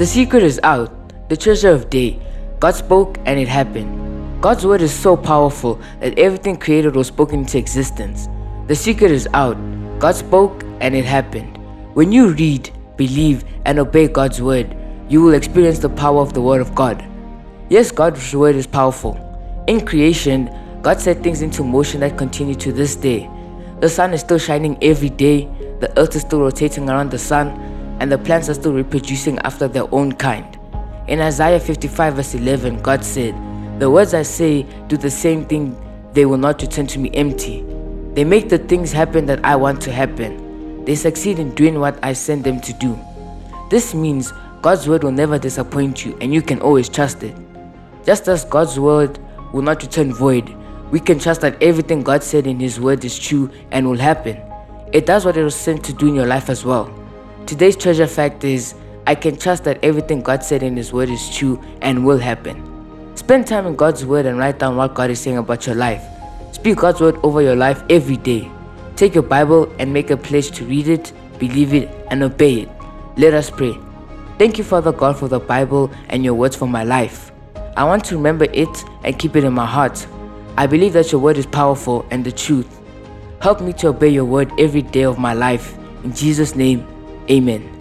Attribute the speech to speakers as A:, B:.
A: The secret is out, the treasure of day. God spoke and it happened. God's word is so powerful that everything created was spoken into existence. The secret is out. God spoke and it happened. When you read, believe, and obey God's word, you will experience the power of the word of God. Yes, God's word is powerful. In creation, God set things into motion that continue to this day. The sun is still shining every day, the earth is still rotating around the sun, and the plants are still reproducing after their own kind. In Isaiah 55, verse 11, God said, the words I say do the same thing, they will not return to me empty. They make the things happen that I want to happen. They succeed in doing what I send them to do. This means God's word will never disappoint you and you can always trust it. Just as God's word will not return void, we can trust that everything God said in His word is true and will happen. It does what it was sent to do in your life as well. Today's treasure fact is I can trust that everything God said in His word is true and will happen. Spend time in God's Word and write down what God is saying about your life. Speak God's Word over your life every day. Take your Bible and make a pledge to read it, believe it, and obey it. Let us pray. Thank you, Father God, for the Bible and your words for my life. I want to remember it and keep it in my heart. I believe that your word is powerful and the truth. Help me to obey your word every day of my life. In Jesus' name, amen.